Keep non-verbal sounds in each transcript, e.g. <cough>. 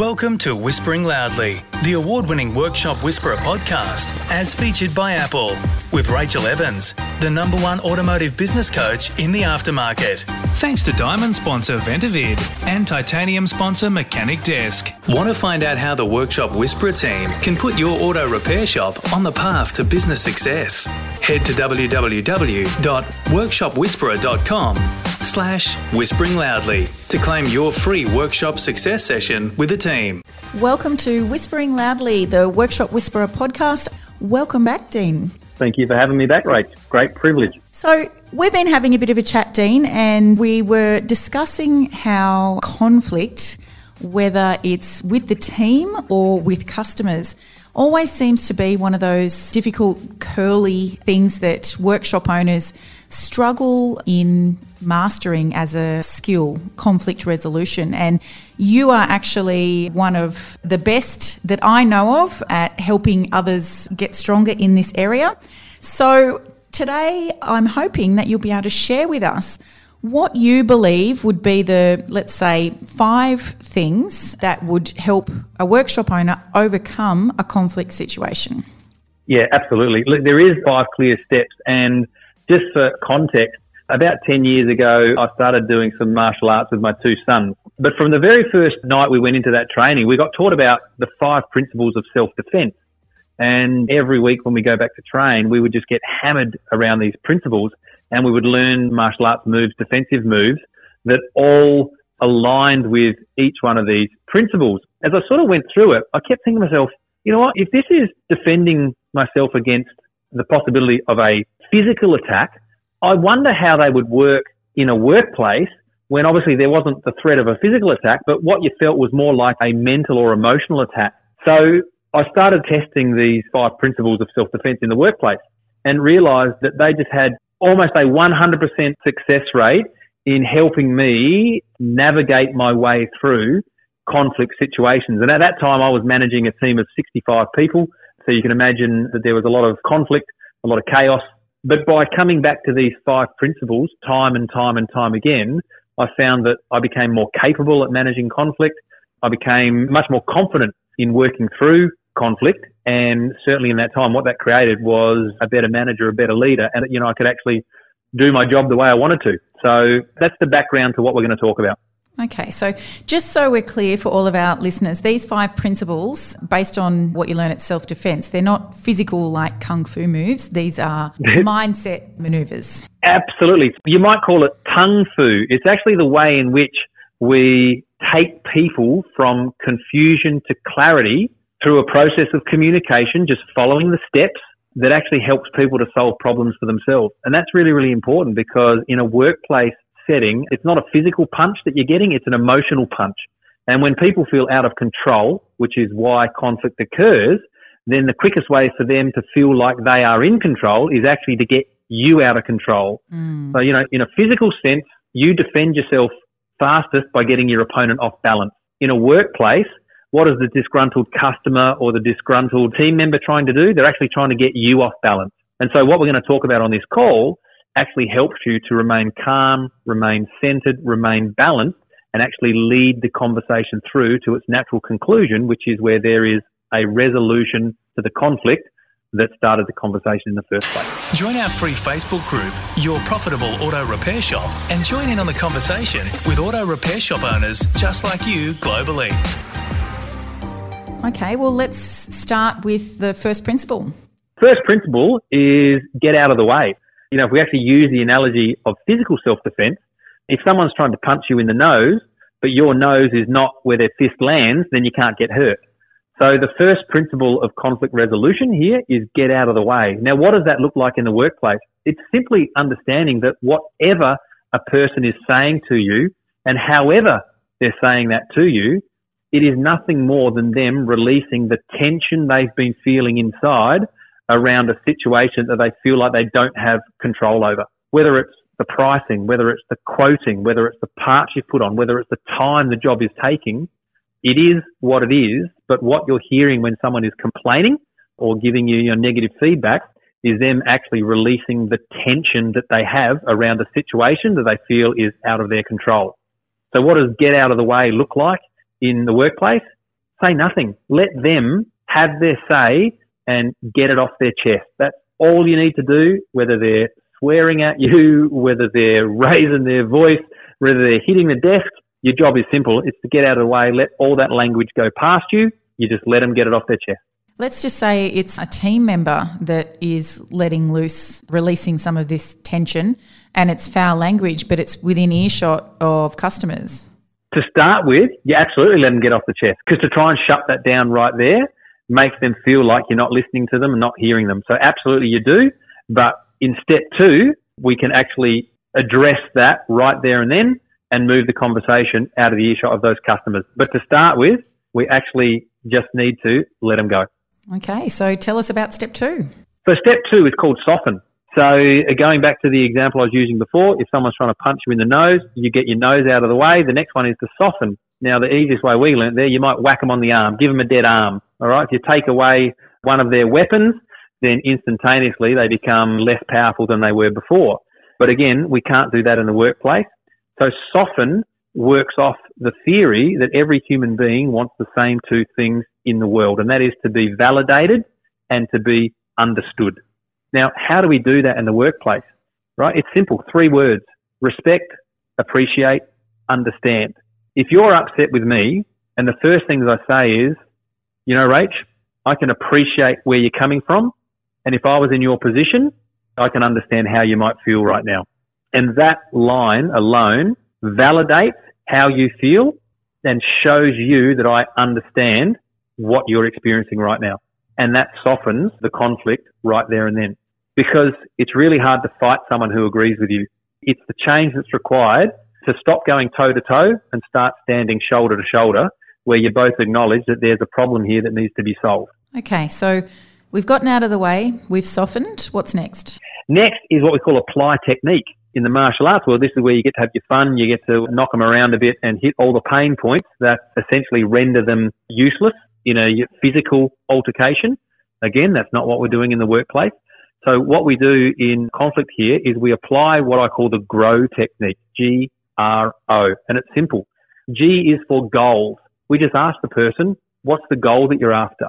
Welcome to Whispering Loudly, the award winning Workshop Whisperer podcast, as featured by Apple, with Rachel Evans, the number one automotive business coach in the aftermarket. Thanks to Diamond sponsor Ventavid and Titanium sponsor Mechanic Desk. Want to find out how the Workshop Whisperer team can put your auto repair shop on the path to business success? Head to www.workshopwhisperer.com slash whispering loudly to claim your free workshop success session with the team. Welcome to Whispering Loudly, the Workshop Whisperer podcast. Welcome back, Dean. Thank you for having me back, Rach. Great privilege. So, we've been having a bit of a chat, Dean, and we were discussing how conflict, whether it's with the team or with customers, always seems to be one of those difficult, curly things that workshop owners struggle in mastering as a skill, conflict resolution. And you are actually one of the best that I know of at helping others get stronger in this area. So today I'm hoping that you'll be able to share with us what you believe would be the, let's say, five things that would help a workshop owner overcome a conflict situation. Yeah, absolutely. There is five clear steps. And just for context, about 10 years ago, I started doing some martial arts with my two sons. But from the very first night we went into that training, we got taught about the five principles of self-defense. And every week when we go back to train, we would just get hammered around these principles and we would learn martial arts moves, defensive moves that all aligned with each one of these principles. As I sort of went through it, I kept thinking to myself, you know what? If this is defending myself against the possibility of a physical attack, I wonder how they would work in a workplace when obviously there wasn't the threat of a physical attack, but what you felt was more like a mental or emotional attack. So I started testing these five principles of self-defense in the workplace and realized that they just had almost a 100% success rate in helping me navigate my way through conflict situations. And at that time, I was managing a team of 65 people. So you can imagine that there was a lot of conflict, a lot of chaos, but by coming back to these five principles time and time and time again, I found that I became more capable at managing conflict. I became much more confident in working through conflict. And certainly in that time, what that created was a better manager, a better leader. And, you know, I could actually do my job the way I wanted to. So that's the background to what we're going to talk about. Okay, so just so we're clear for all of our listeners, these five principles, based on what you learn at self defense, they're not physical like kung fu moves. These are <laughs> mindset maneuvers. Absolutely. You might call it kung fu. It's actually the way in which we take people from confusion to clarity through a process of communication, just following the steps that actually helps people to solve problems for themselves. And that's really, really important because in a workplace setting, it's not a physical punch that you're getting, it's an emotional punch. And when people feel out of control, which is why conflict occurs, then the quickest way for them to feel like they are in control is actually to get you out of control. Mm. So, you know, in a physical sense, you defend yourself fastest by getting your opponent off balance. In a workplace, what is the disgruntled customer or the disgruntled team member trying to do? They're actually trying to get you off balance. And so what we're going to talk about on this call actually helps you to remain calm, remain centered, remain balanced, and actually lead the conversation through to its natural conclusion, which is where there is a resolution to the conflict that started the conversation in the first place. Join our free Facebook group, Your Profitable Auto Repair Shop, and join in on the conversation with auto repair shop owners just like you globally. Okay, well, let's start with the first principle. First principle is get out of the way you know, if we actually use the analogy of physical self-defense, if someone's trying to punch you in the nose, but your nose is not where their fist lands, then you can't get hurt. So the first principle of conflict resolution here is get out of the way. Now, what does that look like in the workplace? It's simply understanding that whatever a person is saying to you and however they're saying that to you, it is nothing more than them releasing the tension they've been feeling inside around a situation that they feel like they don't have control over. Whether it's the pricing, whether it's the quoting, whether it's the parts you put on, whether it's the time the job is taking, it is what it is. But what you're hearing when someone is complaining or giving you your negative feedback is them actually releasing the tension that they have around a situation that they feel is out of their control. So what does get out of the way look like in the workplace? say nothing. Let them have their say and get it off their chest. That's all you need to do, whether they're swearing at you, <laughs> whether they're raising their voice, whether they're hitting the desk. Your job is simple. It's to get out of the way, let all that language go past you. You just let them get it off their chest. Let's just say it's a team member that is letting loose, releasing some of this tension, and it's foul language, but it's within earshot of customers. To start with, you absolutely let them get off the chest because to try and shut that down right there makes them feel like you're not listening to them and not hearing them. So absolutely you do. But in step two, we can actually address that right there and then and move the conversation out of the earshot of those customers. But to start with, we actually just need to let them go. Okay, so tell us about step two. So step two is called soften. So uh, going back to the example I was using before, if someone's trying to punch you in the nose, you get your nose out of the way. The next one is to soften. Now the easiest way we learned there, you might whack them on the arm, give them a dead arm. All right. If you take away one of their weapons, then instantaneously they become less powerful than they were before. But again, we can't do that in the workplace. So soften works off the theory that every human being wants the same two things in the world, and that is to be validated and to be understood. Now, how do we do that in the workplace? Right? It's simple. Three words. Respect, appreciate, understand. If you're upset with me and the first things I say is, you know, Rach, I can appreciate where you're coming from. And if I was in your position, I can understand how you might feel right now. And that line alone validates how you feel and shows you that I understand what you're experiencing right now. And that softens the conflict right there and then. Because it's really hard to fight someone who agrees with you. It's the change that's required to stop going toe to toe and start standing shoulder to shoulder where you both acknowledge that there's a problem here that needs to be solved. Okay, so we've gotten out of the way, we've softened. What's next? Next is what we call apply technique. In the martial arts world, this is where you get to have your fun, you get to knock them around a bit and hit all the pain points that essentially render them useless in a physical altercation. Again, that's not what we're doing in the workplace. So what we do in conflict here is we apply what I call the GROW technique, G-R-O, and it's simple. G is for goals. We just ask the person, what's the goal that you're after?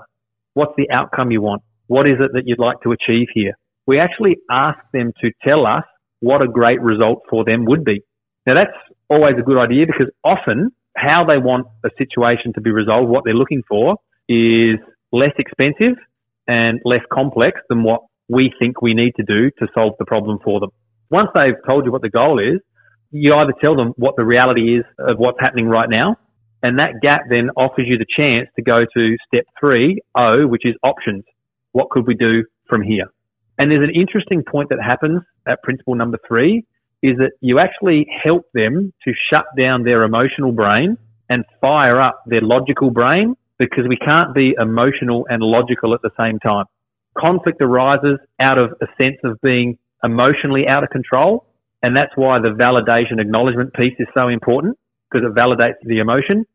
What's the outcome you want? What is it that you'd like to achieve here? We actually ask them to tell us what a great result for them would be. Now that's always a good idea because often how they want a situation to be resolved, what they're looking for is less expensive and less complex than what we think we need to do to solve the problem for them. Once they've told you what the goal is, you either tell them what the reality is of what's happening right now, and that gap then offers you the chance to go to step three, O, which is options. What could we do from here? And there's an interesting point that happens at principle number three is that you actually help them to shut down their emotional brain and fire up their logical brain because we can't be emotional and logical at the same time. Conflict arises out of a sense of being emotionally out of control. And that's why the validation acknowledgement piece is so important because it validates the emotion.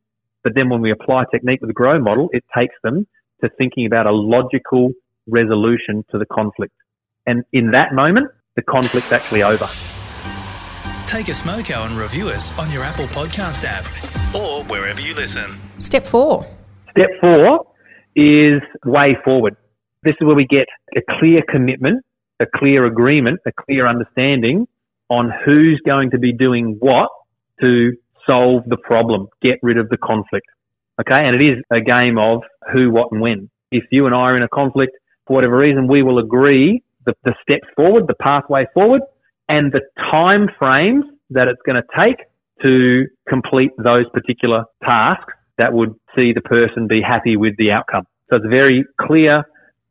But then when we apply technique with the GROW model, it takes them to thinking about a logical resolution to the conflict. And in that moment, the conflict's actually over. Take a smoko and review us on your Apple Podcast app or wherever you listen. Step four. Step four is way forward. This is where we get a clear commitment, a clear agreement, a clear understanding on who's going to be doing what to solve the problem, get rid of the conflict. Okay. And it is a game of who, what and when. If you and I are in a conflict, for whatever reason, we will agree the, the steps forward, the pathway forward and the time frames that it's going to take to complete those particular tasks that would see the person be happy with the outcome. So it's very clear,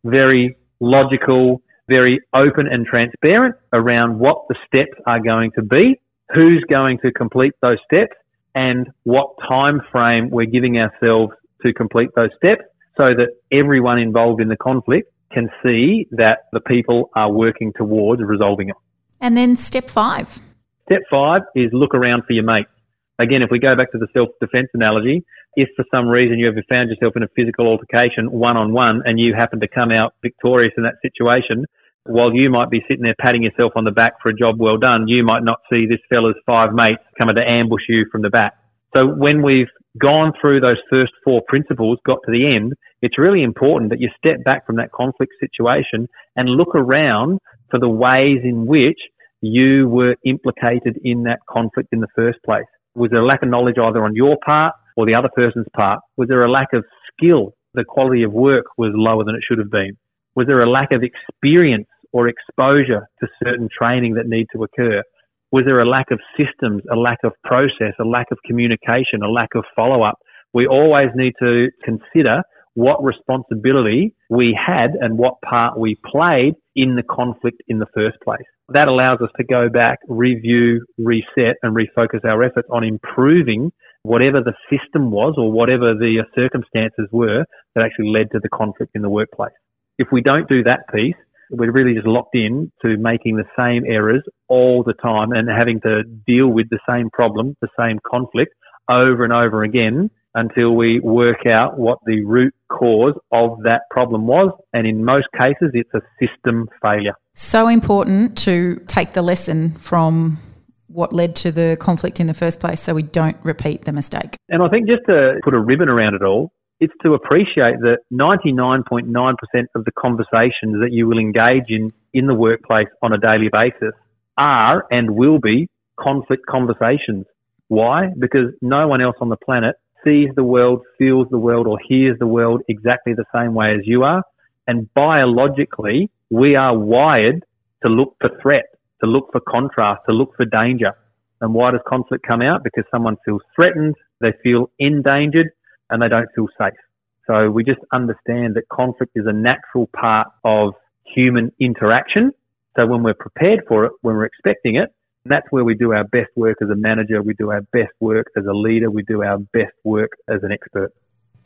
very logical, very open and transparent around what the steps are going to be, who's going to complete those steps, and what time frame we're giving ourselves to complete those steps so that everyone involved in the conflict can see that the people are working towards resolving it. And then step five. Step five is look around for your mates. Again, if we go back to the self-defense analogy, if for some reason you ever found yourself in a physical altercation one on one and you happen to come out victorious in that situation, while you might be sitting there patting yourself on the back for a job well done, you might not see this fella's five mates coming to ambush you from the back. So when we've gone through those first four principles, got to the end, it's really important that you step back from that conflict situation and look around for the ways in which you were implicated in that conflict in the first place. Was there a lack of knowledge either on your part or the other person's part? Was there a lack of skill? The quality of work was lower than it should have been. Was there a lack of experience or exposure to certain training that need to occur? Was there a lack of systems, a lack of process, a lack of communication, a lack of follow up? We always need to consider what responsibility we had and what part we played in the conflict in the first place. That allows us to go back, review, reset and refocus our efforts on improving whatever the system was or whatever the circumstances were that actually led to the conflict in the workplace. If we don't do that piece, we're really just locked in to making the same errors all the time and having to deal with the same problem, the same conflict over and over again until we work out what the root cause of that problem was. And in most cases, it's a system failure. So important to take the lesson from what led to the conflict in the first place so we don't repeat the mistake. And I think just to put a ribbon around it all, it's to appreciate that 99.9% of the conversations that you will engage in in the workplace on a daily basis are and will be conflict conversations. Why? Because no one else on the planet sees the world, feels the world, or hears the world exactly the same way as you are. And biologically, we are wired to look for threat, to look for contrast, to look for danger. And why does conflict come out? Because someone feels threatened, they feel endangered, and they don't feel safe. So we just understand that conflict is a natural part of human interaction. So when we're prepared for it, when we're expecting it, that's where we do our best work as a manager, we do our best work as a leader, we do our best work as an expert.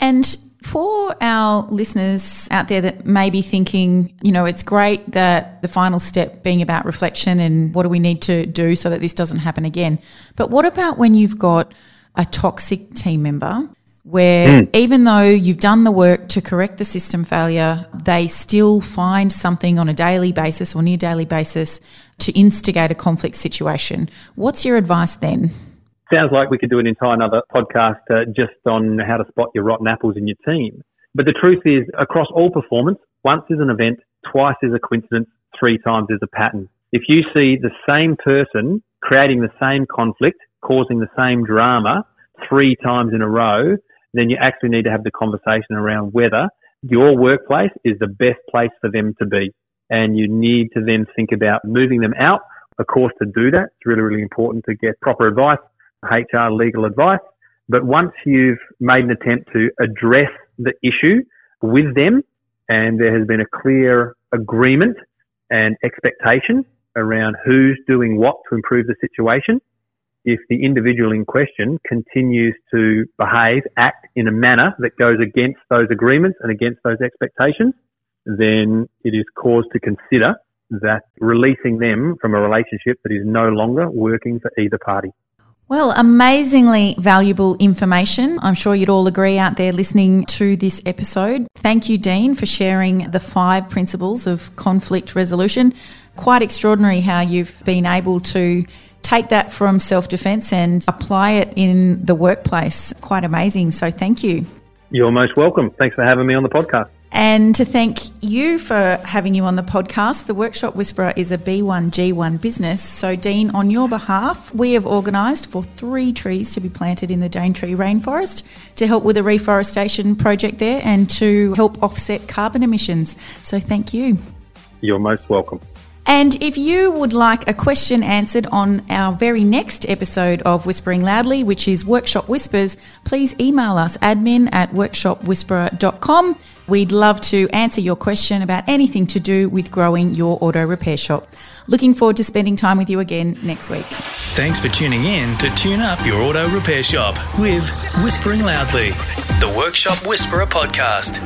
And for our listeners out there that may be thinking, you know, it's great that the final step being about reflection and what do we need to do so that this doesn't happen again. But what about when you've got a toxic team member where mm. even though you've done the work to correct the system failure, they still find something on a daily basis or near daily basis to instigate a conflict situation. What's your advice then? Sounds like we could do an entire another podcast uh, just on how to spot your rotten apples in your team. But the truth is, across all performance, once is an event, twice is a coincidence, three times is a pattern. If you see the same person creating the same conflict, causing the same drama three times in a row, then you actually need to have the conversation around whether your workplace is the best place for them to be. And you need to then think about moving them out. Of course, to do that, it's really, really important to get proper advice, HR legal advice. But once you've made an attempt to address the issue with them and there has been a clear agreement and expectation around who's doing what to improve the situation, if the individual in question continues to behave, act in a manner that goes against those agreements and against those expectations, then it is cause to consider that releasing them from a relationship that is no longer working for either party. Well, amazingly valuable information. I'm sure you'd all agree out there listening to this episode. Thank you, Dean, for sharing the five principles of conflict resolution. Quite extraordinary how you've been able to take that from self defense and apply it in the workplace. Quite amazing. So thank you. You're most welcome. Thanks for having me on the podcast. And to thank you for having you on the podcast. The Workshop Whisperer is a B1G1 business. So, Dean, on your behalf, we have organised for three trees to be planted in the Daintree rainforest to help with a reforestation project there and to help offset carbon emissions. So, thank you. You're most welcome. And if you would like a question answered on our very next episode of Whispering Loudly, which is Workshop Whispers, please email us admin at workshopwhisperer.com. We'd love to answer your question about anything to do with growing your auto repair shop. Looking forward to spending time with you again next week. Thanks for tuning in to Tune Up Your Auto Repair Shop with Whispering Loudly, the Workshop Whisperer podcast.